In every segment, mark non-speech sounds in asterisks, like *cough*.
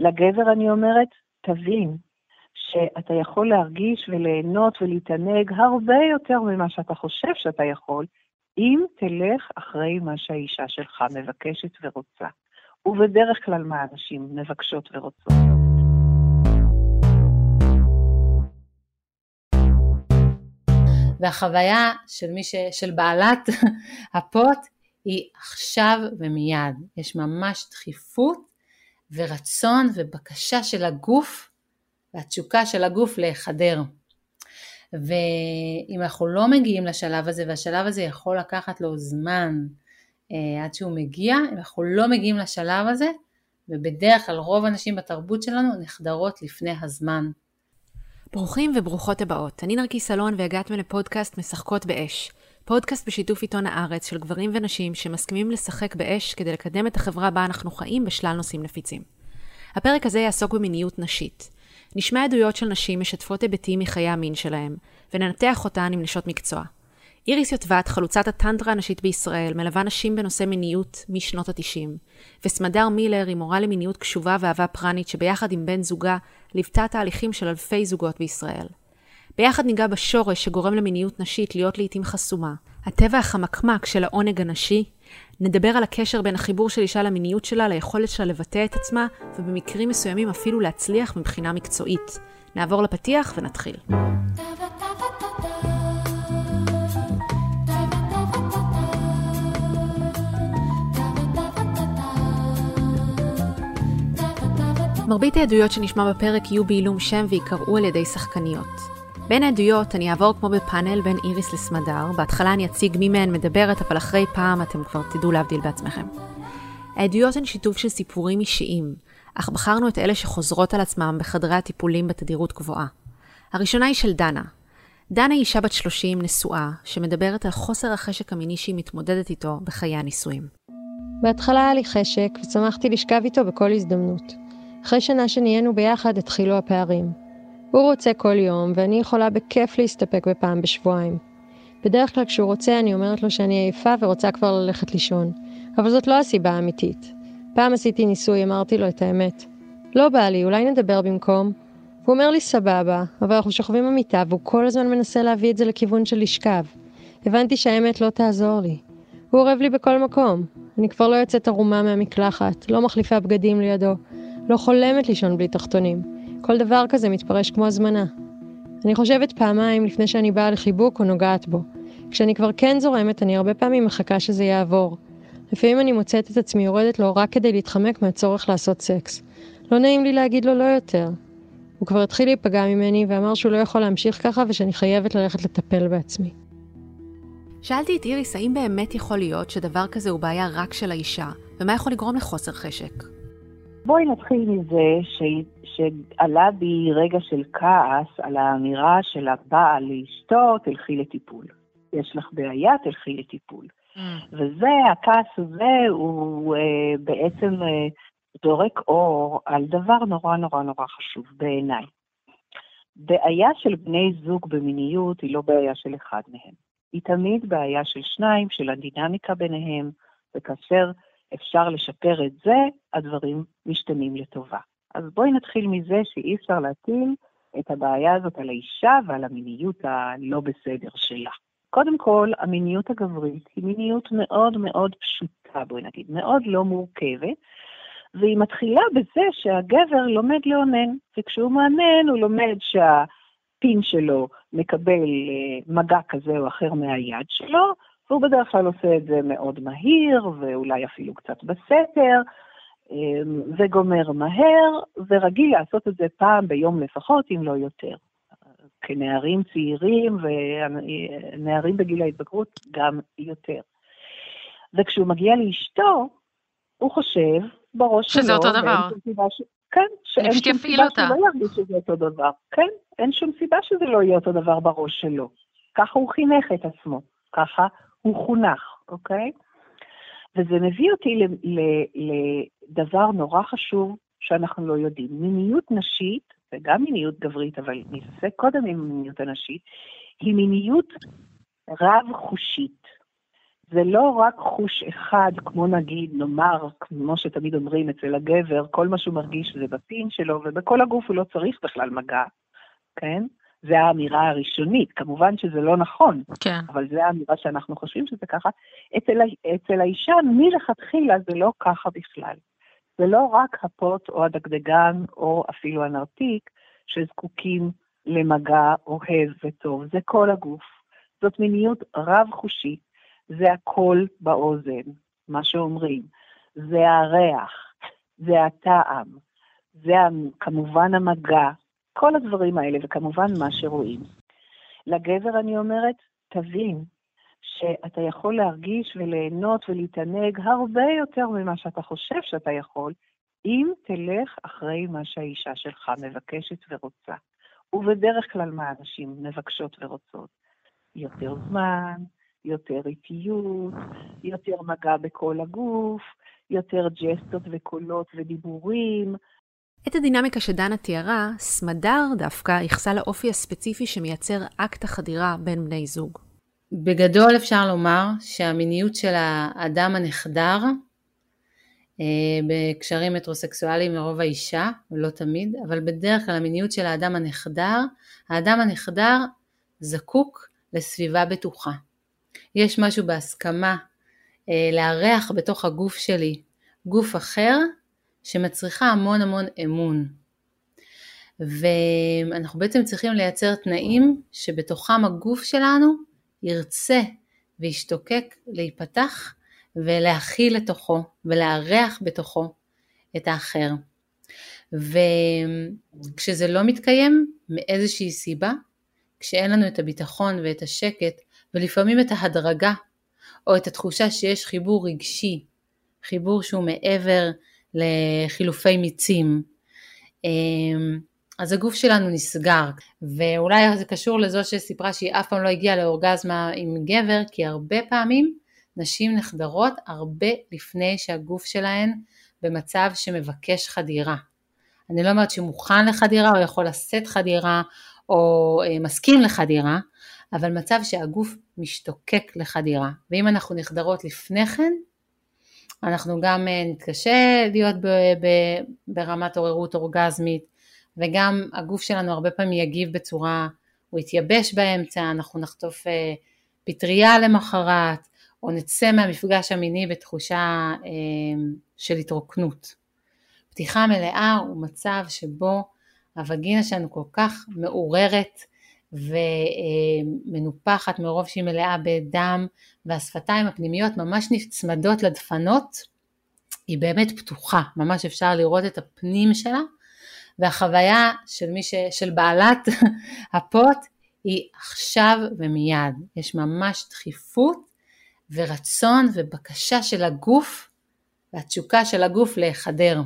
לגבר אני אומרת, תבין שאתה יכול להרגיש וליהנות ולהתענג הרבה יותר ממה שאתה חושב שאתה יכול, אם תלך אחרי מה שהאישה שלך מבקשת ורוצה. ובדרך כלל מה הנשים מבקשות ורוצות. והחוויה של ש... של בעלת *laughs* הפוט היא עכשיו ומיד. יש ממש דחיפות ורצון ובקשה של הגוף והתשוקה של הגוף להיחדר. ואם אנחנו לא מגיעים לשלב הזה, והשלב הזה יכול לקחת לו זמן אה, עד שהוא מגיע, אם אנחנו לא מגיעים לשלב הזה, ובדרך כלל רוב הנשים בתרבות שלנו נחדרות לפני הזמן. ברוכים וברוכות הבאות. אני נרקיס אלון והגעתם לפודקאסט משחקות באש. פודקאסט בשיתוף עיתון הארץ של גברים ונשים שמסכימים לשחק באש כדי לקדם את החברה בה אנחנו חיים בשלל נושאים נפיצים. הפרק הזה יעסוק במיניות נשית. נשמע עדויות של נשים משתפות היבטים מחיי המין שלהם, וננתח אותן עם נשות מקצוע. איריס יוטבת, חלוצת הטנטרה הנשית בישראל, מלווה נשים בנושא מיניות משנות ה-90, וסמדר מילר היא מורה למיניות קשובה ואהבה פרנית שביחד עם בן זוגה ליוותה תהליכים של אלפי זוגות בישראל. ביחד ניגע בשורש שגורם למיניות נשית להיות לעיתים חסומה, הטבע החמקמק של העונג הנשי, נדבר על הקשר בין החיבור של אישה למיניות שלה, ליכולת שלה לבטא את עצמה, ובמקרים מסוימים אפילו להצליח מבחינה מקצועית. נעבור לפתיח ונתחיל. מרבית העדויות שנשמע בפרק יהיו בעילום שם ויקראו על ידי שחקניות. בין העדויות אני אעבור כמו בפאנל בין איריס לסמדר, בהתחלה אני אציג מי מהן מדברת, אבל אחרי פעם אתם כבר תדעו להבדיל בעצמכם. העדויות הן שיתוף של סיפורים אישיים, אך בחרנו את אלה שחוזרות על עצמם בחדרי הטיפולים בתדירות גבוהה. הראשונה היא של דנה. דנה היא אישה בת 30, נשואה, שמדברת על חוסר החשק המיני שהיא מתמודדת איתו בחיי הנישואים. בהתחלה היה לי חשק, וצמחתי לשכב איתו בכל הזדמנות. אחרי שנה שנהיינו ביחד, התחילו הפערים. הוא רוצה כל יום, ואני יכולה בכיף להסתפק בפעם בשבועיים. בדרך כלל כשהוא רוצה, אני אומרת לו שאני עייפה ורוצה כבר ללכת לישון. אבל זאת לא הסיבה האמיתית. פעם עשיתי ניסוי, אמרתי לו את האמת. לא בא לי, אולי נדבר במקום? הוא אומר לי סבבה, אבל אנחנו שוכבים במיטה והוא כל הזמן מנסה להביא את זה לכיוון של לשכב. הבנתי שהאמת לא תעזור לי. הוא אורב לי בכל מקום. אני כבר לא יוצאת ערומה מהמקלחת, לא מחליפה בגדים לידו, לא חולמת לישון בלי תחתונים. כל דבר כזה מתפרש כמו הזמנה. אני חושבת פעמיים לפני שאני באה לחיבוק או נוגעת בו. כשאני כבר כן זורמת, אני הרבה פעמים מחכה שזה יעבור. לפעמים אני מוצאת את עצמי יורדת לו רק כדי להתחמק מהצורך לעשות סקס. לא נעים לי להגיד לו לא יותר. הוא כבר התחיל להיפגע ממני ואמר שהוא לא יכול להמשיך ככה ושאני חייבת ללכת לטפל בעצמי. שאלתי את איריס האם באמת יכול להיות שדבר כזה הוא בעיה רק של האישה, ומה יכול לגרום לחוסר חשק. בואי נתחיל מזה ש... שעלה בי רגע של כעס על האמירה של הבעל לאשתו, תלכי לטיפול. יש לך בעיה, תלכי לטיפול. Mm. וזה, הכעס הזה הוא uh, בעצם uh, זורק אור על דבר נורא נורא נורא חשוב בעיניי. בעיה של בני זוג במיניות היא לא בעיה של אחד מהם. היא תמיד בעיה של שניים, של הדינמיקה ביניהם, וכאשר אפשר לשפר את זה, הדברים משתנים לטובה. אז בואי נתחיל מזה שאי אפשר להטיל את הבעיה הזאת על האישה ועל המיניות הלא בסדר שלה. קודם כל, המיניות הגברית היא מיניות מאוד מאוד פשוטה, בואי נגיד, מאוד לא מורכבת, והיא מתחילה בזה שהגבר לומד לאונן, וכשהוא מאמן הוא לומד שהפין שלו מקבל אה, מגע כזה או אחר מהיד שלו, והוא בדרך כלל עושה את זה מאוד מהיר, ואולי אפילו קצת בסתר, אמ, וגומר מהר, ורגיל לעשות את זה פעם ביום לפחות, אם לא יותר. כנערים צעירים ונערים בגיל ההתבגרות גם יותר. וכשהוא מגיע לאשתו, הוא חושב בראש שלו... שזה אותו דבר. ש... כן, שאין שום סיבה אותה. שלא ירגיש שזה אותו דבר. כן, אין שום סיבה שזה לא יהיה אותו דבר בראש שלו. ככה הוא חינך את עצמו, ככה הוא חונך, אוקיי? וזה מביא אותי לדבר נורא חשוב שאנחנו לא יודעים. מיניות נשית, וגם מיניות גברית, אבל נתעסק קודם עם מיניות הנשית, היא מיניות רב-חושית. זה לא רק חוש אחד, כמו נגיד, נאמר, כמו שתמיד אומרים אצל הגבר, כל מה שהוא מרגיש זה בפין שלו, ובכל הגוף הוא לא צריך בכלל מגע, כן? זה האמירה הראשונית. כמובן שזה לא נכון, כן. אבל זו האמירה שאנחנו חושבים שזה ככה. אצל, אצל האישה, מלכתחילה זה לא ככה בכלל. זה לא רק הפוט או הדגדגן או אפילו הנרתיק שזקוקים למגע אוהב וטוב, זה כל הגוף. זאת מיניות רב-חושית, זה הקול באוזן, מה שאומרים, זה הריח, זה הטעם, זה כמובן המגע, כל הדברים האלה, וכמובן מה שרואים. לגבר אני אומרת, תבין שאתה יכול להרגיש וליהנות ולהתענג הרבה יותר ממה שאתה חושב שאתה יכול, אם תלך אחרי מה שהאישה שלך מבקשת ורוצה. ובדרך כלל מה הנשים מבקשות ורוצות? יותר זמן, יותר איטיות, יותר מגע בכל הגוף, יותר ג'סטות וקולות ודיבורים, את הדינמיקה שדנה תיארה, סמדר דווקא ייחסה לאופי הספציפי שמייצר אקט החדירה בין בני זוג. בגדול אפשר לומר שהמיניות של האדם הנחדר אה, בקשרים מטרוסקסואליים לרוב האישה, לא תמיד, אבל בדרך כלל המיניות של האדם הנחדר, האדם הנחדר זקוק לסביבה בטוחה. יש משהו בהסכמה אה, לארח בתוך הגוף שלי גוף אחר שמצריכה המון המון אמון. ואנחנו בעצם צריכים לייצר תנאים שבתוכם הגוף שלנו ירצה וישתוקק להיפתח ולהכיל לתוכו ולארח בתוכו את האחר. וכשזה לא מתקיים מאיזושהי סיבה, כשאין לנו את הביטחון ואת השקט ולפעמים את ההדרגה או את התחושה שיש חיבור רגשי, חיבור שהוא מעבר לחילופי מיצים. אמ, אז הגוף שלנו נסגר, ואולי זה קשור לזו שסיפרה שהיא אף פעם לא הגיעה לאורגזמה עם גבר, כי הרבה פעמים נשים נחדרות הרבה לפני שהגוף שלהן במצב שמבקש חדירה. אני לא אומרת שהוא מוכן לחדירה או יכול לשאת חדירה או אה, מסכים לחדירה, אבל מצב שהגוף משתוקק לחדירה. ואם אנחנו נחדרות לפני כן, אנחנו גם אה, נתקשה להיות ב- ב- ברמת עוררות אורגזמית, וגם הגוף שלנו הרבה פעמים יגיב בצורה, הוא יתייבש באמצע, אנחנו נחטוף אה, פטריה למחרת, או נצא מהמפגש המיני בתחושה אה, של התרוקנות. פתיחה מלאה הוא מצב שבו הווגינה שלנו כל כך מעוררת ומנופחת מרוב שהיא מלאה בדם והשפתיים הפנימיות ממש נצמדות לדפנות, היא באמת פתוחה, ממש אפשר לראות את הפנים שלה. והחוויה של, ש... של בעלת *laughs* הפוט היא עכשיו ומיד, יש ממש דחיפות ורצון ובקשה של הגוף והתשוקה של הגוף להיחדר.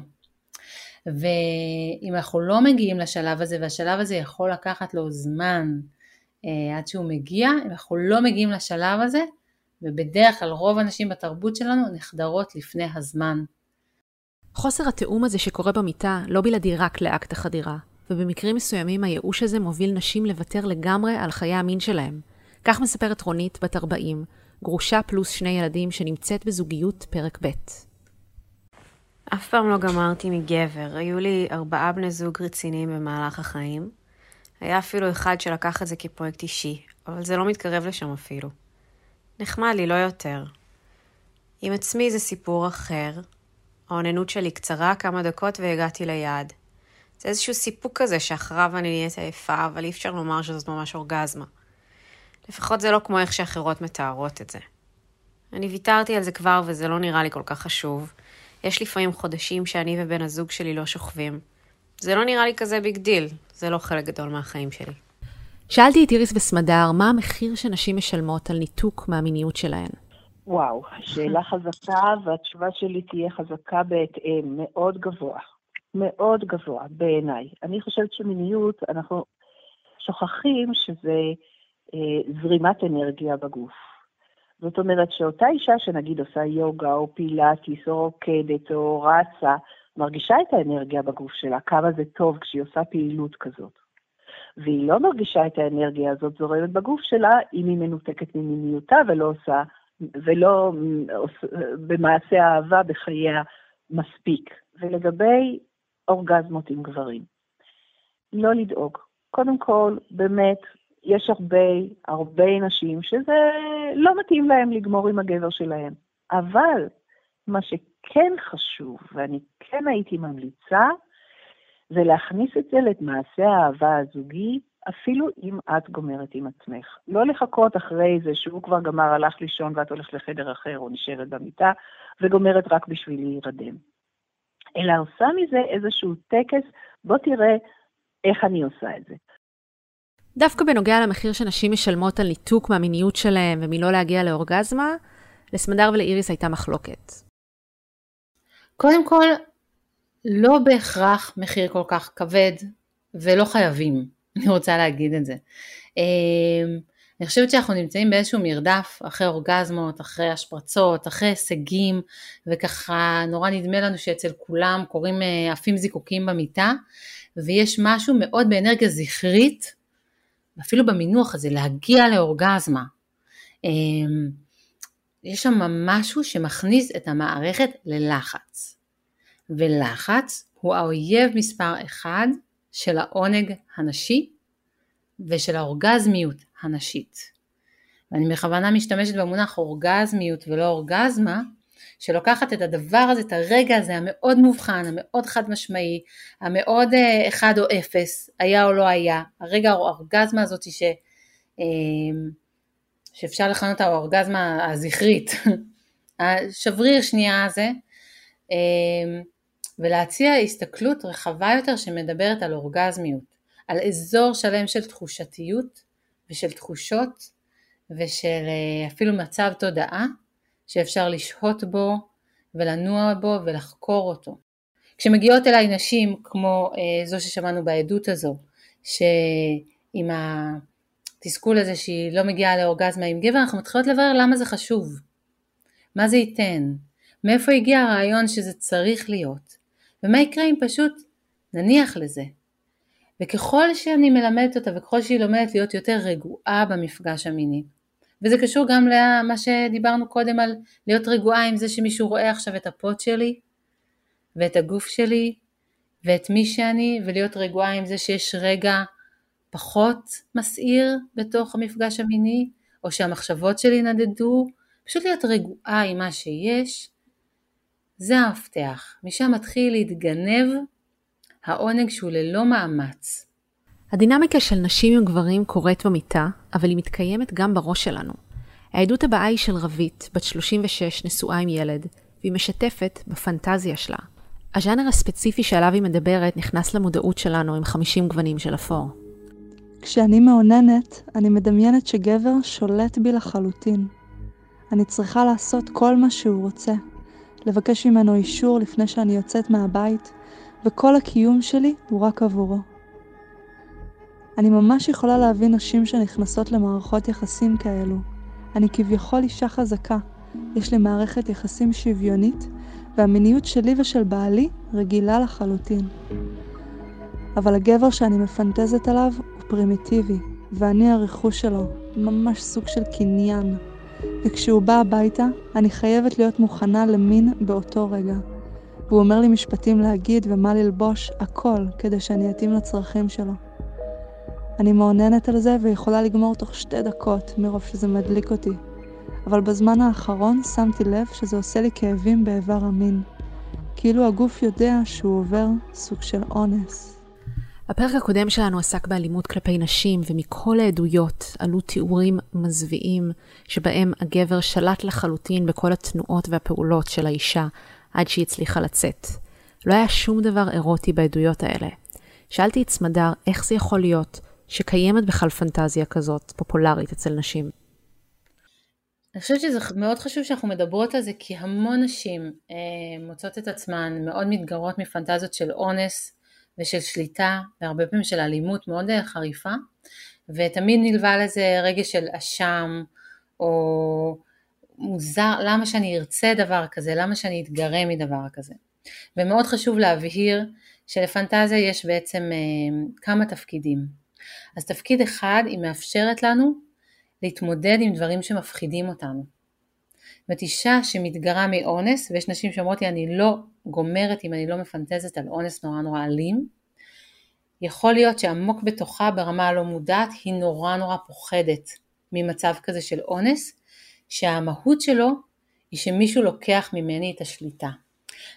ואם אנחנו לא מגיעים לשלב הזה, והשלב הזה יכול לקחת לו זמן אה, עד שהוא מגיע, אם אנחנו לא מגיעים לשלב הזה, ובדרך כלל רוב הנשים בתרבות שלנו נחדרות לפני הזמן. חוסר התיאום הזה שקורה במיטה לא בלעדי רק לאקט החדירה, ובמקרים מסוימים הייאוש הזה מוביל נשים לוותר לגמרי על חיי המין שלהם. כך מספרת רונית, בת 40, גרושה פלוס שני ילדים שנמצאת בזוגיות פרק ב'. אף פעם לא גמרתי מגבר. היו לי ארבעה בני זוג רציניים במהלך החיים. היה אפילו אחד שלקח את זה כפרויקט אישי, אבל זה לא מתקרב לשם אפילו. נחמד לי, לא יותר. עם עצמי זה סיפור אחר. האוננות שלי קצרה כמה דקות והגעתי ליעד. זה איזשהו סיפוק כזה שאחריו אני נהיית עייפה, אבל אי אפשר לומר שזאת ממש אורגזמה. לפחות זה לא כמו איך שאחרות מתארות את זה. אני ויתרתי על זה כבר וזה לא נראה לי כל כך חשוב. יש לפעמים חודשים שאני ובן הזוג שלי לא שוכבים. זה לא נראה לי כזה big deal, זה לא חלק גדול מהחיים שלי. שאלתי את איריס וסמדר, מה המחיר שנשים משלמות על ניתוק מהמיניות שלהן? וואו, שאלה חזקה, והתשובה שלי תהיה חזקה בהתאם, מאוד גבוה. מאוד גבוה, בעיניי. אני חושבת שמיניות, אנחנו שוכחים שזה אה, זרימת אנרגיה בגוף. זאת אומרת שאותה אישה שנגיד עושה יוגה או פילאטיס או רוקדת או רצה, מרגישה את האנרגיה בגוף שלה, כמה זה טוב כשהיא עושה פעילות כזאת. והיא לא מרגישה את האנרגיה הזאת זורמת בגוף שלה אם היא מנותקת ממיניותה ולא עושה ולא במעשה אהבה בחייה מספיק. ולגבי אורגזמות עם גברים, לא לדאוג. קודם כל, באמת, יש הרבה, הרבה נשים שזה לא מתאים להם לגמור עם הגבר שלהם. אבל מה שכן חשוב, ואני כן הייתי ממליצה, זה להכניס את זה למעשה האהבה הזוגי, אפילו אם את גומרת עם עצמך. לא לחכות אחרי זה שהוא כבר גמר, הלך לישון ואת הולכת לחדר אחר או נשארת במיטה, וגומרת רק בשביל להירדם. אלא עושה מזה איזשהו טקס, בוא תראה איך אני עושה את זה. דווקא בנוגע למחיר שנשים משלמות על ניתוק מהמיניות שלהם ומלא להגיע לאורגזמה, לסמדר ולאיריס הייתה מחלוקת. קודם כל, לא בהכרח מחיר כל כך כבד, ולא חייבים, *laughs* אני רוצה להגיד את זה. אמ, אני חושבת שאנחנו נמצאים באיזשהו מרדף אחרי אורגזמות, אחרי השפרצות, אחרי הישגים, וככה נורא נדמה לנו שאצל כולם קורים אה, עפים זיקוקים במיטה, ויש משהו מאוד באנרגיה זכרית, אפילו במינוח הזה, להגיע לאורגזמה. אמ, יש שם משהו שמכניס את המערכת ללחץ. ולחץ הוא האויב מספר אחד של העונג הנשי ושל האורגזמיות הנשית. ואני בכוונה משתמשת במונח אורגזמיות ולא אורגזמה, שלוקחת את הדבר הזה, את הרגע הזה המאוד מובחן, המאוד חד משמעי, המאוד אה, אחד או אפס, היה או לא היה, הרגע האורגזמה הזאת ש, אה, שאפשר לכנות האורגזמה הזכרית, *laughs* השבריר שנייה הזה, אה, ולהציע הסתכלות רחבה יותר שמדברת על אורגזמיות, על אזור שלם של תחושתיות ושל תחושות ושל אפילו מצב תודעה שאפשר לשהות בו ולנוע בו ולחקור אותו. כשמגיעות אליי נשים כמו אה, זו ששמענו בעדות הזו, שעם התסכול הזה שהיא לא מגיעה לאורגזמה עם גבר, אנחנו מתחילות לברר למה זה חשוב, מה זה ייתן, מאיפה הגיע הרעיון שזה צריך להיות, ומה יקרה אם פשוט נניח לזה. וככל שאני מלמדת אותה וככל שהיא לומדת להיות יותר רגועה במפגש המיני, וזה קשור גם למה שדיברנו קודם על להיות רגועה עם זה שמישהו רואה עכשיו את הפוט שלי ואת הגוף שלי ואת מי שאני ולהיות רגועה עם זה שיש רגע פחות מסעיר בתוך המפגש המיני או שהמחשבות שלי נדדו, פשוט להיות רגועה עם מה שיש, זה המפתח. משם מתחיל להתגנב העונג שהוא ללא מאמץ. הדינמיקה של נשים עם גברים קורית במיטה, אבל היא מתקיימת גם בראש שלנו. העדות הבאה היא של רבית, בת 36, נשואה עם ילד, והיא משתפת בפנטזיה שלה. הז'אנר הספציפי שעליו היא מדברת נכנס למודעות שלנו עם 50 גוונים של אפור. כשאני מאוננת, אני מדמיינת שגבר שולט בי לחלוטין. אני צריכה לעשות כל מה שהוא רוצה, לבקש ממנו אישור לפני שאני יוצאת מהבית, וכל הקיום שלי הוא רק עבורו. אני ממש יכולה להבין נשים שנכנסות למערכות יחסים כאלו. אני כביכול אישה חזקה, יש לי מערכת יחסים שוויונית, והמיניות שלי ושל בעלי רגילה לחלוטין. אבל הגבר שאני מפנטזת עליו הוא פרימיטיבי, ואני הרכוש שלו, ממש סוג של קניין. וכשהוא בא הביתה, אני חייבת להיות מוכנה למין באותו רגע. והוא אומר לי משפטים להגיד ומה ללבוש, הכל, כדי שאני אתאים לצרכים שלו. אני מעוננת על זה ויכולה לגמור תוך שתי דקות מרוב שזה מדליק אותי. אבל בזמן האחרון שמתי לב שזה עושה לי כאבים באיבר המין. כאילו הגוף יודע שהוא עובר סוג של אונס. הפרק הקודם שלנו עסק באלימות כלפי נשים, ומכל העדויות עלו תיאורים מזוויעים שבהם הגבר שלט לחלוטין בכל התנועות והפעולות של האישה עד שהיא הצליחה לצאת. לא היה שום דבר אירוטי בעדויות האלה. שאלתי את סמדר איך זה יכול להיות שקיימת בכלל פנטזיה כזאת פופולרית אצל נשים? אני חושבת שזה מאוד חשוב שאנחנו מדברות על זה כי המון נשים אה, מוצאות את עצמן מאוד מתגרות מפנטזיות של אונס ושל שליטה והרבה פעמים של אלימות מאוד אה, חריפה. ותמיד נלווה לזה רגש של אשם או מוזר למה שאני ארצה דבר כזה? למה שאני אתגרה מדבר כזה? ומאוד חשוב להבהיר שלפנטזיה יש בעצם אה, כמה תפקידים אז תפקיד אחד היא מאפשרת לנו להתמודד עם דברים שמפחידים אותנו. זאת אישה שמתגרה מאונס, ויש נשים שאומרות לי אני לא גומרת אם אני לא מפנטזת על אונס נורא נורא אלים, יכול להיות שעמוק בתוכה ברמה הלא מודעת היא נורא נורא פוחדת ממצב כזה של אונס, שהמהות שלו היא שמישהו לוקח ממני את השליטה.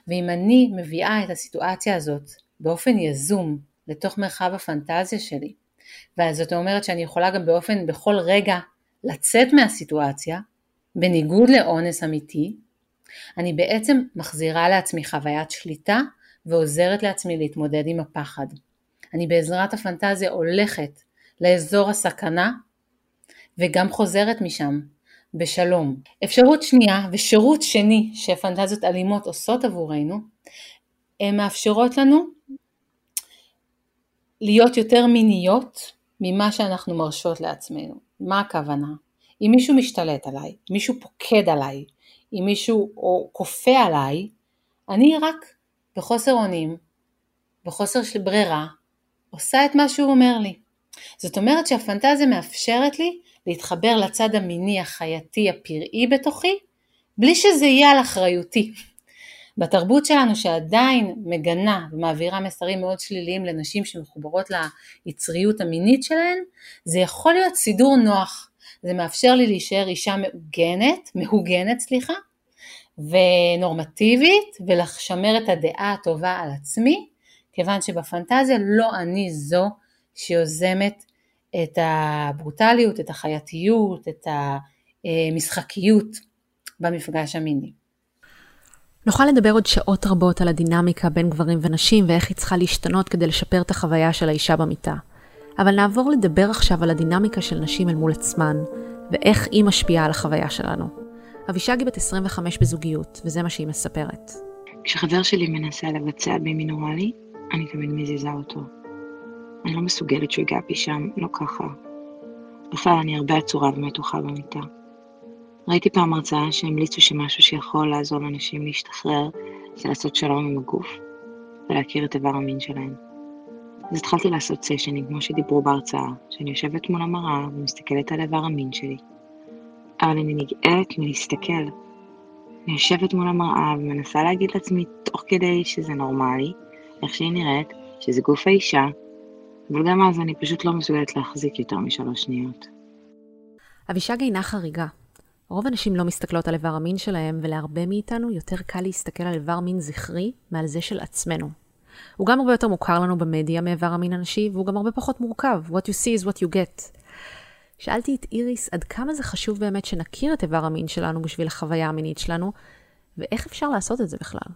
ואם אני מביאה את הסיטואציה הזאת באופן יזום לתוך מרחב הפנטזיה שלי, וזאת אומרת שאני יכולה גם באופן, בכל רגע, לצאת מהסיטואציה, בניגוד לאונס אמיתי, אני בעצם מחזירה לעצמי חוויית שליטה ועוזרת לעצמי להתמודד עם הפחד. אני בעזרת הפנטזיה הולכת לאזור הסכנה וגם חוזרת משם בשלום. אפשרות שנייה ושירות שני שפנטזיות אלימות עושות עבורנו, הן מאפשרות לנו להיות יותר מיניות ממה שאנחנו מרשות לעצמנו. מה הכוונה? אם מישהו משתלט עליי, מישהו פוקד עליי, אם מישהו או כופה עליי, אני רק בחוסר אונים, בחוסר של ברירה, עושה את מה שהוא אומר לי. זאת אומרת שהפנטזיה מאפשרת לי להתחבר לצד המיני החייתי הפראי בתוכי, בלי שזה יהיה על אחריותי. בתרבות שלנו שעדיין מגנה ומעבירה מסרים מאוד שליליים לנשים שמחוברות ליצריות המינית שלהן, זה יכול להיות סידור נוח. זה מאפשר לי להישאר אישה מעוגנת, מהוגנת סליחה, ונורמטיבית, ולשמר את הדעה הטובה על עצמי, כיוון שבפנטזיה לא אני זו שיוזמת את הברוטליות, את החייתיות, את המשחקיות במפגש המיני. נוכל לדבר עוד שעות רבות על הדינמיקה בין גברים ונשים ואיך היא צריכה להשתנות כדי לשפר את החוויה של האישה במיטה. אבל נעבור לדבר עכשיו על הדינמיקה של נשים אל מול עצמן, ואיך היא משפיעה על החוויה שלנו. אבישג היא בת 25 בזוגיות, וזה מה שהיא מספרת. כשחבר שלי מנסה לבצע בי מינורלי, אני תמיד מזיזה אותו. אני לא מסוגלת שהוא ייגע בי שם, לא ככה. בכלל, אני הרבה עצורה ומתוחה במיטה. ראיתי פעם הרצאה שהמליצו שמשהו שיכול לעזור לאנשים להשתחרר זה לעשות שלום עם הגוף ולהכיר את איבר המין שלהם. אז התחלתי לעשות סשנים, כמו שדיברו בהרצאה, שאני יושבת מול המראה ומסתכלת על איבר המין שלי. אבל אני נגעלת מלהסתכל. אני יושבת מול המראה ומנסה להגיד לעצמי תוך כדי שזה נורמלי, איך שהיא נראית, שזה גוף האישה, אבל גם אז אני פשוט לא מסוגלת להחזיק יותר משלוש שניות. אבישג אינה חריגה. רוב הנשים לא מסתכלות על איבר המין שלהם, ולהרבה מאיתנו יותר קל להסתכל על איבר מין זכרי מעל זה של עצמנו. הוא גם הרבה יותר מוכר לנו במדיה מאיבר המין הנשי, והוא גם הרבה פחות מורכב. What you see is what you get. שאלתי את איריס עד כמה זה חשוב באמת שנכיר את איבר המין שלנו בשביל החוויה המינית שלנו, ואיך אפשר לעשות את זה בכלל.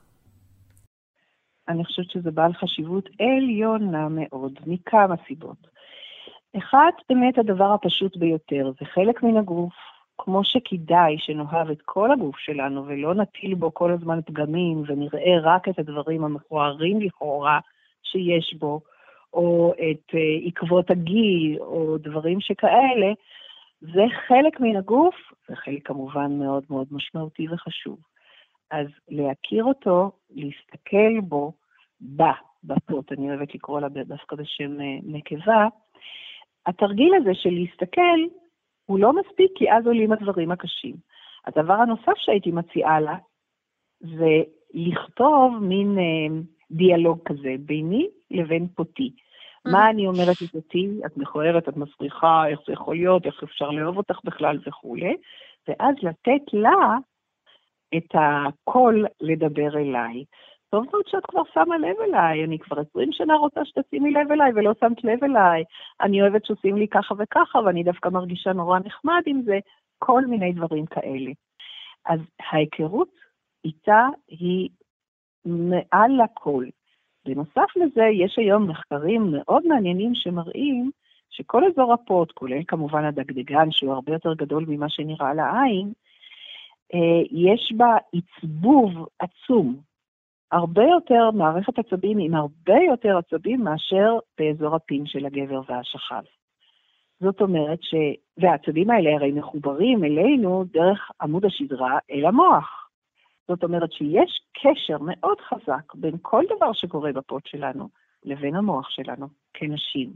אני חושבת שזה בעל חשיבות עליונה מאוד, מכמה סיבות. אחד, באמת הדבר הפשוט ביותר, זה חלק מן הגוף, כמו שכדאי שנאהב את כל הגוף שלנו ולא נטיל בו כל הזמן פגמים ונראה רק את הדברים המכוערים לכאורה שיש בו, או את uh, עקבות הגיל, או דברים שכאלה, זה חלק מן הגוף, זה חלק כמובן מאוד מאוד משמעותי וחשוב. אז להכיר אותו, להסתכל בו, בה, בפות, אני אוהבת לקרוא לה דווקא בשם uh, נקבה, התרגיל הזה של להסתכל הוא לא מספיק, כי אז עולים הדברים הקשים. הדבר הנוסף שהייתי מציעה לה, זה לכתוב מין אה, דיאלוג כזה ביני לבין פותי. Mm-hmm. מה אני אומרת לפותי? את מכוערת, את מסריחה, איך זה יכול להיות, איך אפשר לאהוב אותך בכלל וכולי, ואז לתת לה את הקול לדבר אליי. טוב מאוד שאת כבר שמה לב אליי, אני כבר עשרים שנה רוצה שתשימי לב אליי ולא שמת לב אליי. אני אוהבת שעושים לי ככה וככה, ואני דווקא מרגישה נורא נחמד עם זה, כל מיני דברים כאלה. אז ההיכרות איתה היא מעל לכל. בנוסף לזה, יש היום מחקרים מאוד מעניינים שמראים שכל אזור הפוט, כולל כמובן הדגדגן, שהוא הרבה יותר גדול ממה שנראה לעין, אה, יש בה עצבוב עצום הרבה יותר, מערכת עצבים עם הרבה יותר עצבים מאשר באזור הפין של הגבר והשכב. זאת אומרת ש... והעצבים האלה הרי מחוברים אלינו דרך עמוד השדרה אל המוח. זאת אומרת שיש קשר מאוד חזק בין כל דבר שקורה בפוד שלנו לבין המוח שלנו כנשים.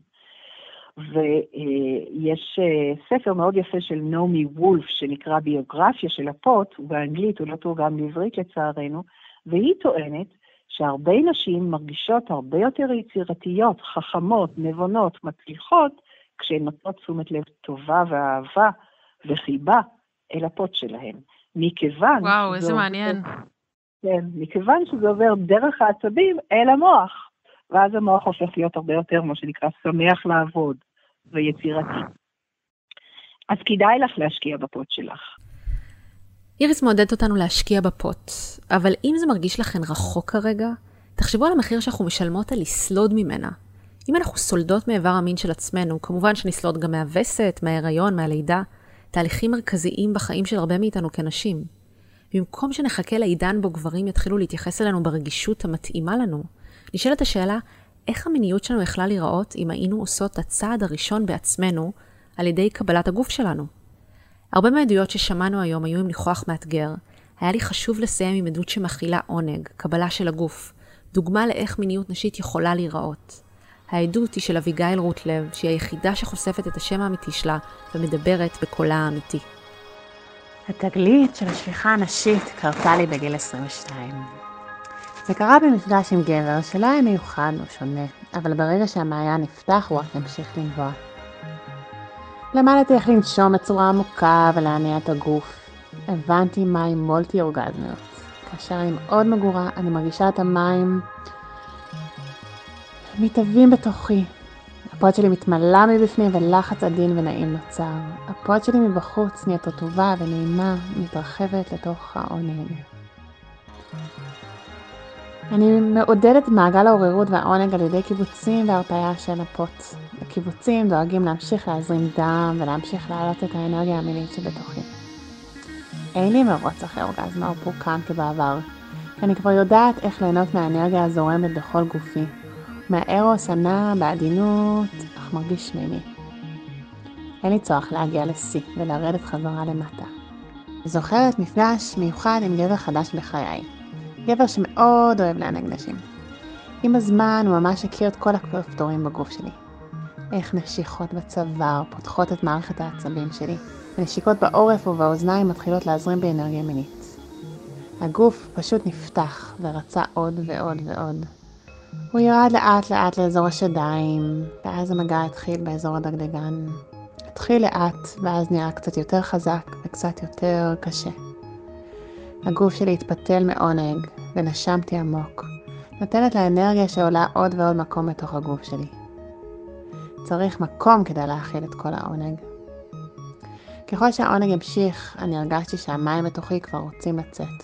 ויש אה, ספר מאוד יפה של נעמי וולף, שנקרא ביוגרפיה של הפוט, הוא באנגלית, הוא לא תורגם לעברית לצערנו, והיא טוענת שהרבה נשים מרגישות הרבה יותר יצירתיות, חכמות, נבונות, מצליחות, כשהן נותנות תשומת לב טובה ואהבה וחיבה אל הפוט שלהן. מכיוון... וואו, איזה מעניין. כן, מכיוון שזה עובר דרך העצבים אל המוח, ואז המוח הופך להיות הרבה יותר, מה שנקרא, שמח לעבוד ויצירתי. אז כדאי לך להשקיע בפוט שלך. איריס מעודדת אותנו להשקיע בפוט, אבל אם זה מרגיש לכן רחוק כרגע, תחשבו על המחיר שאנחנו משלמות על לסלוד ממנה. אם אנחנו סולדות מאיבר המין של עצמנו, כמובן שנסלוד גם מהווסת, מההיריון, מהלידה, תהליכים מרכזיים בחיים של הרבה מאיתנו כנשים. במקום שנחכה לעידן בו גברים יתחילו להתייחס אלינו ברגישות המתאימה לנו, נשאלת השאלה, איך המיניות שלנו יכלה להיראות אם היינו עושות את הצעד הראשון בעצמנו על ידי קבלת הגוף שלנו? הרבה מהעדויות ששמענו היום היו עם ניחוח מאתגר. היה לי חשוב לסיים עם עדות שמכילה עונג, קבלה של הגוף, דוגמה לאיך מיניות נשית יכולה להיראות. העדות היא של אביגיל רוטלב, שהיא היחידה שחושפת את השם האמיתי שלה ומדברת בקולה האמיתי. התגלית של השפיכה הנשית קרתה לי בגיל 22. זה קרה במפגש עם גבר שלא היה מיוחד או שונה, אבל ברגע שהמעיין נפתח הוא רק המשיך לנבוע. למדתי איך לנשום בצורה עמוקה ולהניע את הגוף. הבנתי מים מולטי אורגזמיות. כאשר אני מאוד מגורה, אני מרגישה את המים מתהווים בתוכי. הפות שלי מתמלא מבפנים ולחץ עדין ונעים נוצר. הפות שלי מבחוץ נהיית רטובה ונעימה, מתרחבת לתוך העונג. אני מעודדת מעגל העוררות והעונג על ידי כיווצים והרפיה של הפות. הכיווצים דואגים להמשיך להזרים דם ולהמשיך להעלות את האנרגיה המינית שבתוכי. אין לי מרוץ אחרי אורגזמה או פורקן כבעבר, אני כבר יודעת איך ליהנות מהאנרגיה הזורמת בכל גופי, מהארוס הנע בעדינות, אך מרגיש שמימי. אין לי צורך להגיע לשיא ולרדת חזרה למטה. זוכרת מפגש מיוחד עם גבר חדש בחיי. גבר שמאוד אוהב לענג נשים. עם הזמן הוא ממש הכיר את כל הכפתורים בגוף שלי. איך נשיכות בצוואר פותחות את מערכת העצבים שלי, ונשיקות בעורף ובאוזניים מתחילות להזרים באנרגיה מינית. הגוף פשוט נפתח ורצה עוד ועוד ועוד. הוא ירד לאט לאט לאזור השדיים, ואז המגע התחיל באזור הדגדגן. התחיל לאט, ואז נראה קצת יותר חזק וקצת יותר קשה. הגוף שלי התפתל מעונג, ונשמתי עמוק, נותנת לאנרגיה שעולה עוד ועוד מקום בתוך הגוף שלי. צריך מקום כדי להכיל את כל העונג. ככל שהעונג המשיך, אני הרגשתי שהמים בתוכי כבר רוצים לצאת.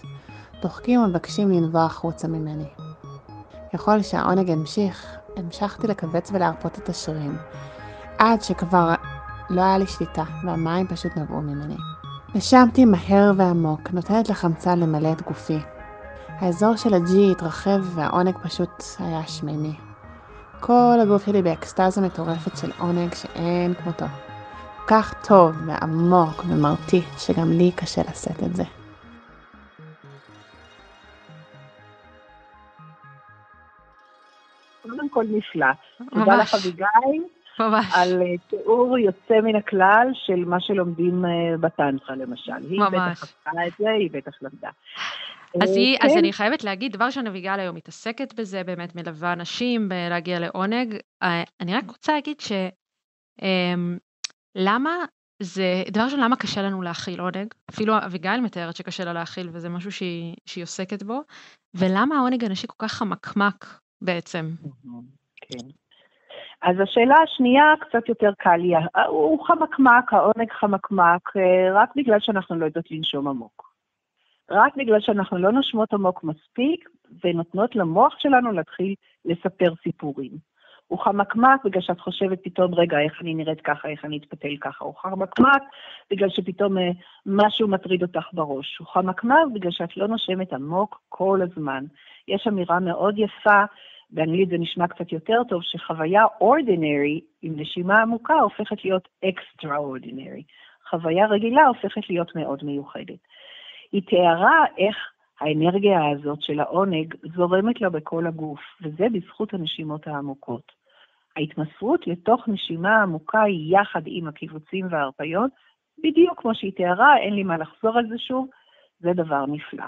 דוחקים ומבקשים לנבוע החוצה ממני. ככל שהעונג המשיך, המשכתי לכווץ ולהרפות את השרירים, עד שכבר לא היה לי שליטה, והמים פשוט נבעו ממני. נשמתי מהר ועמוק, נותנת לחמצן למלא את גופי. האזור של הג'י התרחב והעונג פשוט היה שמימי. כל הגוף שלי באקסטזה מטורפת של עונג שאין כמותו. כך טוב ועמוק ומרטיט שגם לי קשה לשאת את זה. קודם כל נפלא. תודה לך אביגיל. ממש. על אה, תיאור יוצא מן הכלל של מה שלומדים אה, בטנטרה למשל. היא ממש. בטח עשתה את זה, היא בטח למדה. אז, היא, אז כן. אני חייבת להגיד, דבר ראשון, אביגל היום מתעסקת בזה, באמת מלווה אנשים בלהגיע לעונג. אה, אני רק רוצה להגיד ש... אמ, למה זה, דבר ראשון, למה קשה לנו להכיל עונג? אפילו אביגיל מתארת שקשה לה להכיל, וזה משהו שהיא, שהיא עוסקת בו. ולמה העונג הנשי כל כך חמקמק בעצם? כן. אז השאלה השנייה קצת יותר קל לי. הוא חמקמק, העונג חמקמק, אה, רק בגלל שאנחנו לא יודעות לנשום עמוק. רק בגלל שאנחנו לא נושמות עמוק מספיק ונותנות למוח שלנו להתחיל לספר סיפורים. הוא חמקמק בגלל שאת חושבת פתאום, רגע, איך אני נראית ככה, איך אני אתפתל ככה. הוא חמקמק בגלל שפתאום אה, משהו מטריד אותך בראש. הוא חמקמק בגלל שאת לא נושמת עמוק כל הזמן. יש אמירה מאוד יפה, באנגלית זה נשמע קצת יותר טוב, שחוויה ordinary עם נשימה עמוקה הופכת להיות extraordinary. חוויה רגילה הופכת להיות מאוד מיוחדת. היא תיארה איך האנרגיה הזאת של העונג זורמת לה בכל הגוף, וזה בזכות הנשימות העמוקות. ההתמסרות לתוך נשימה עמוקה היא יחד עם הקיבוצים וההרפיות, בדיוק כמו שהיא תיארה, אין לי מה לחזור על זה שוב, זה דבר נפלא.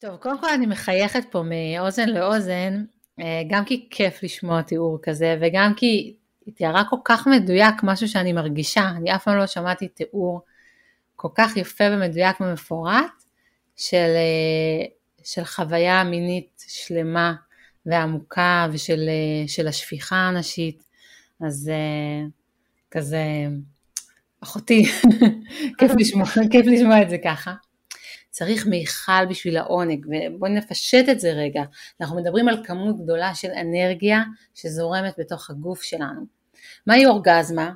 טוב, קודם כל אני מחייכת פה מאוזן לאוזן, אה, גם כי כיף לשמוע תיאור כזה, וגם כי היא תיארה כל כך מדויק משהו שאני מרגישה, אני אף פעם לא שמעתי תיאור כל כך יפה ומדויק ומפורט של, אה, של חוויה מינית שלמה ועמוקה ושל של השפיכה הנשית, אז אה, כזה, אחותי, *laughs* כיף, לשמוע, כיף לשמוע את זה ככה. צריך מיכל בשביל העונג, ובואי נפשט את זה רגע. אנחנו מדברים על כמות גדולה של אנרגיה שזורמת בתוך הגוף שלנו. מהי אורגזמה?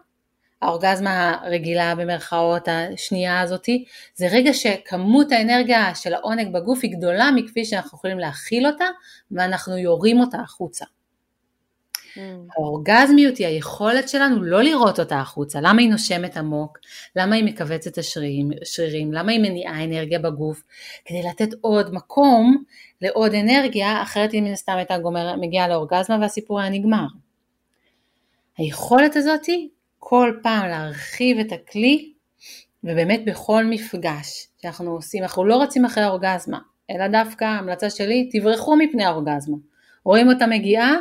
האורגזמה הרגילה במרכאות השנייה הזאתי, זה רגע שכמות האנרגיה של העונג בגוף היא גדולה מכפי שאנחנו יכולים להכיל אותה ואנחנו יורים אותה החוצה. Mm. האורגזמיות היא היכולת שלנו לא לראות אותה החוצה, למה היא נושמת עמוק, למה היא מכווצת השרירים, שרירים, למה היא מניעה אנרגיה בגוף, כדי לתת עוד מקום לעוד אנרגיה, אחרת היא מן הסתם הייתה גומר, מגיעה לאורגזמה והסיפור היה נגמר. היכולת הזאתי כל פעם להרחיב את הכלי, ובאמת בכל מפגש שאנחנו עושים, אנחנו לא רצים אחרי האורגזמה, אלא דווקא המלצה שלי, תברחו מפני האורגזמה. רואים אותה מגיעה,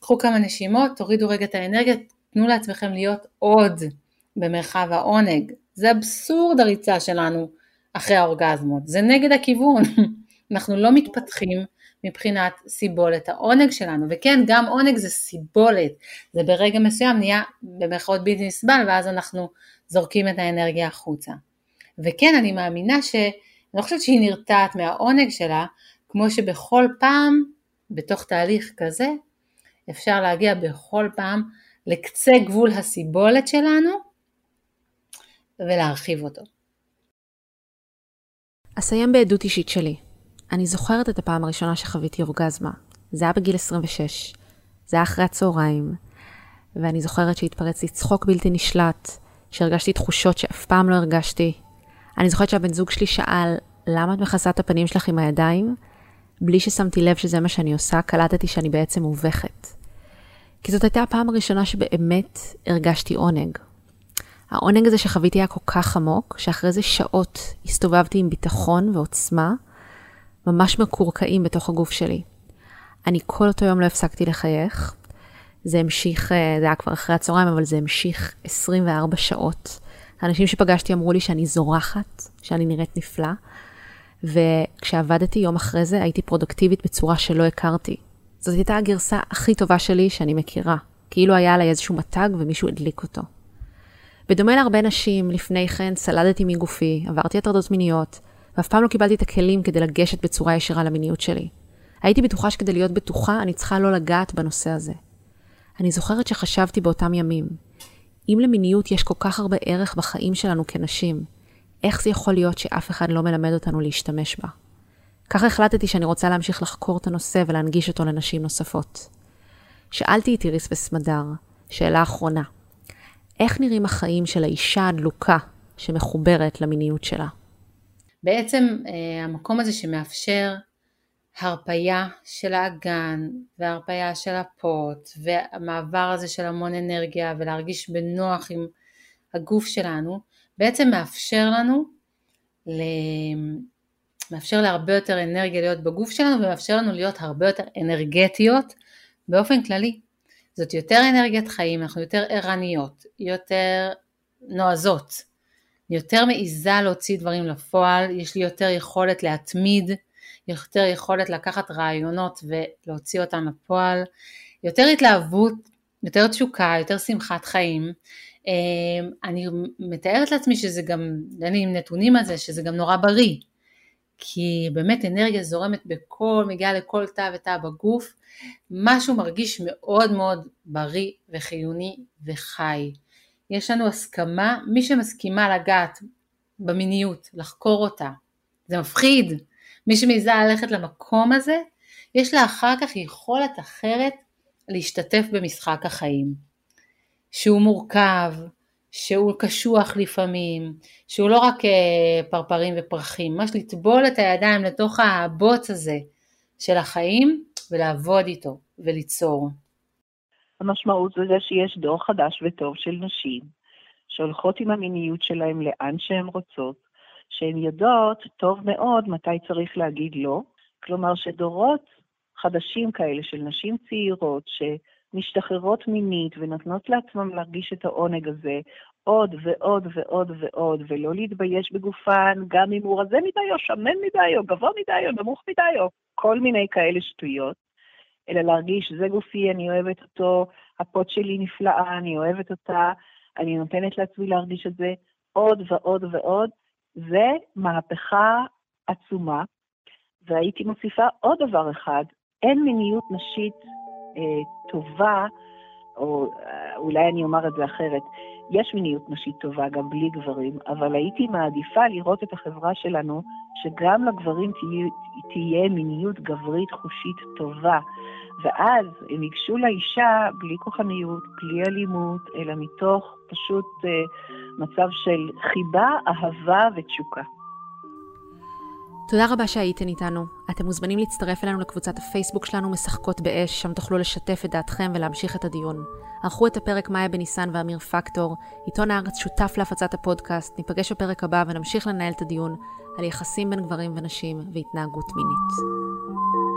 קחו כמה נשימות, תורידו רגע את האנרגיה, תנו לעצמכם להיות עוד במרחב העונג. זה אבסורד הריצה שלנו אחרי האורגזמות, זה נגד הכיוון. *laughs* אנחנו לא מתפתחים מבחינת סיבולת העונג שלנו, וכן גם עונג זה סיבולת, זה ברגע מסוים נהיה במרכאות בלתי נסבל ואז אנחנו זורקים את האנרגיה החוצה. וכן אני מאמינה ש... אני לא חושבת שהיא נרתעת מהעונג שלה, כמו שבכל פעם בתוך תהליך כזה אפשר להגיע בכל פעם לקצה גבול הסיבולת שלנו ולהרחיב אותו. אסיים בעדות אישית שלי. אני זוכרת את הפעם הראשונה שחוויתי אורגזמה. זה היה בגיל 26. זה היה אחרי הצהריים. ואני זוכרת שהתפרץ לי צחוק בלתי נשלט, שהרגשתי תחושות שאף פעם לא הרגשתי. אני זוכרת שהבן זוג שלי שאל, למה את מכסה את הפנים שלך עם הידיים? בלי ששמתי לב שזה מה שאני עושה, קלטתי שאני בעצם מובכת. כי זאת הייתה הפעם הראשונה שבאמת הרגשתי עונג. העונג הזה שחוויתי היה כל כך עמוק, שאחרי זה שעות הסתובבתי עם ביטחון ועוצמה, ממש מקורקעים בתוך הגוף שלי. אני כל אותו יום לא הפסקתי לחייך. זה המשיך, אה, זה היה כבר אחרי הצהריים, אבל זה המשיך 24 שעות. האנשים שפגשתי אמרו לי שאני זורחת, שאני נראית נפלא, וכשעבדתי יום אחרי זה הייתי פרודוקטיבית בצורה שלא הכרתי. זאת הייתה הגרסה הכי טובה שלי שאני מכירה, כאילו היה עליי איזשהו מתג ומישהו הדליק אותו. בדומה להרבה נשים, לפני כן סלדתי מגופי, עברתי הטרדות מיניות, ואף פעם לא קיבלתי את הכלים כדי לגשת בצורה ישירה למיניות שלי. הייתי בטוחה שכדי להיות בטוחה, אני צריכה לא לגעת בנושא הזה. אני זוכרת שחשבתי באותם ימים, אם למיניות יש כל כך הרבה ערך בחיים שלנו כנשים, איך זה יכול להיות שאף אחד לא מלמד אותנו להשתמש בה? ככה החלטתי שאני רוצה להמשיך לחקור את הנושא ולהנגיש אותו לנשים נוספות. שאלתי את איריס וסמדר, שאלה אחרונה, איך נראים החיים של האישה הדלוקה שמחוברת למיניות שלה? בעצם אה, המקום הזה שמאפשר הרפייה של האגן והרפייה של הפוט והמעבר הזה של המון אנרגיה ולהרגיש בנוח עם הגוף שלנו, בעצם מאפשר לנו, מאפשר להרבה יותר אנרגיה להיות בגוף שלנו ומאפשר לנו להיות הרבה יותר אנרגטיות באופן כללי. זאת יותר אנרגיית חיים, אנחנו יותר ערניות, יותר נועזות, יותר מעיזה להוציא דברים לפועל, יש לי יותר יכולת להתמיד, יותר יכולת לקחת רעיונות ולהוציא אותם לפועל, יותר התלהבות, יותר תשוקה, יותר שמחת חיים. אמ, אני מתארת לעצמי שזה גם, אין לי נתונים על זה, שזה גם נורא בריא. כי באמת אנרגיה זורמת בכל, מגיעה לכל תא ותא בגוף, משהו מרגיש מאוד מאוד בריא וחיוני וחי. יש לנו הסכמה, מי שמסכימה לגעת במיניות, לחקור אותה, זה מפחיד. מי שמעיזה ללכת למקום הזה, יש לה אחר כך יכולת אחרת להשתתף במשחק החיים. שהוא מורכב, שהוא קשוח לפעמים, שהוא לא רק אה, פרפרים ופרחים, ממש לטבול את הידיים לתוך הבוץ הזה של החיים ולעבוד איתו וליצור. המשמעות זה שיש דור חדש וטוב של נשים, שהולכות עם המיניות שלהן לאן שהן רוצות, שהן יודעות טוב מאוד מתי צריך להגיד לא, כלומר שדורות חדשים כאלה של נשים צעירות שמשתחררות מינית ונותנות לעצמם להרגיש את העונג הזה עוד ועוד ועוד ועוד, ולא להתבייש בגופן, גם אם הוא רזה מדי או שמן מדי או גבוה מדי או נמוך מדי או כל מיני כאלה שטויות, אלא להרגיש, זה גופי, אני אוהבת אותו, הפוט שלי נפלאה, אני אוהבת אותה, אני נותנת לעצמי להרגיש את זה עוד ועוד ועוד. זה מהפכה עצומה, והייתי מוסיפה עוד דבר אחד, אין מיניות נשית אה, טובה, או אה, אולי אני אומר את זה אחרת, יש מיניות נשית טובה גם בלי גברים, אבל הייתי מעדיפה לראות את החברה שלנו, שגם לגברים תהיה, תהיה מיניות גברית חושית טובה. ואז הם ייגשו לאישה בלי כוחניות, בלי אלימות, אלא מתוך פשוט אה, מצב של חיבה, אהבה ותשוקה. תודה רבה שהייתן איתנו. אתם מוזמנים להצטרף אלינו לקבוצת הפייסבוק שלנו משחקות באש, שם תוכלו לשתף את דעתכם ולהמשיך את הדיון. ערכו את הפרק מאיה בניסן ואמיר פקטור, עיתון הארץ שותף להפצת הפודקאסט, ניפגש בפרק הבא ונמשיך לנהל את הדיון על יחסים בין גברים ונשים והתנהגות מינית.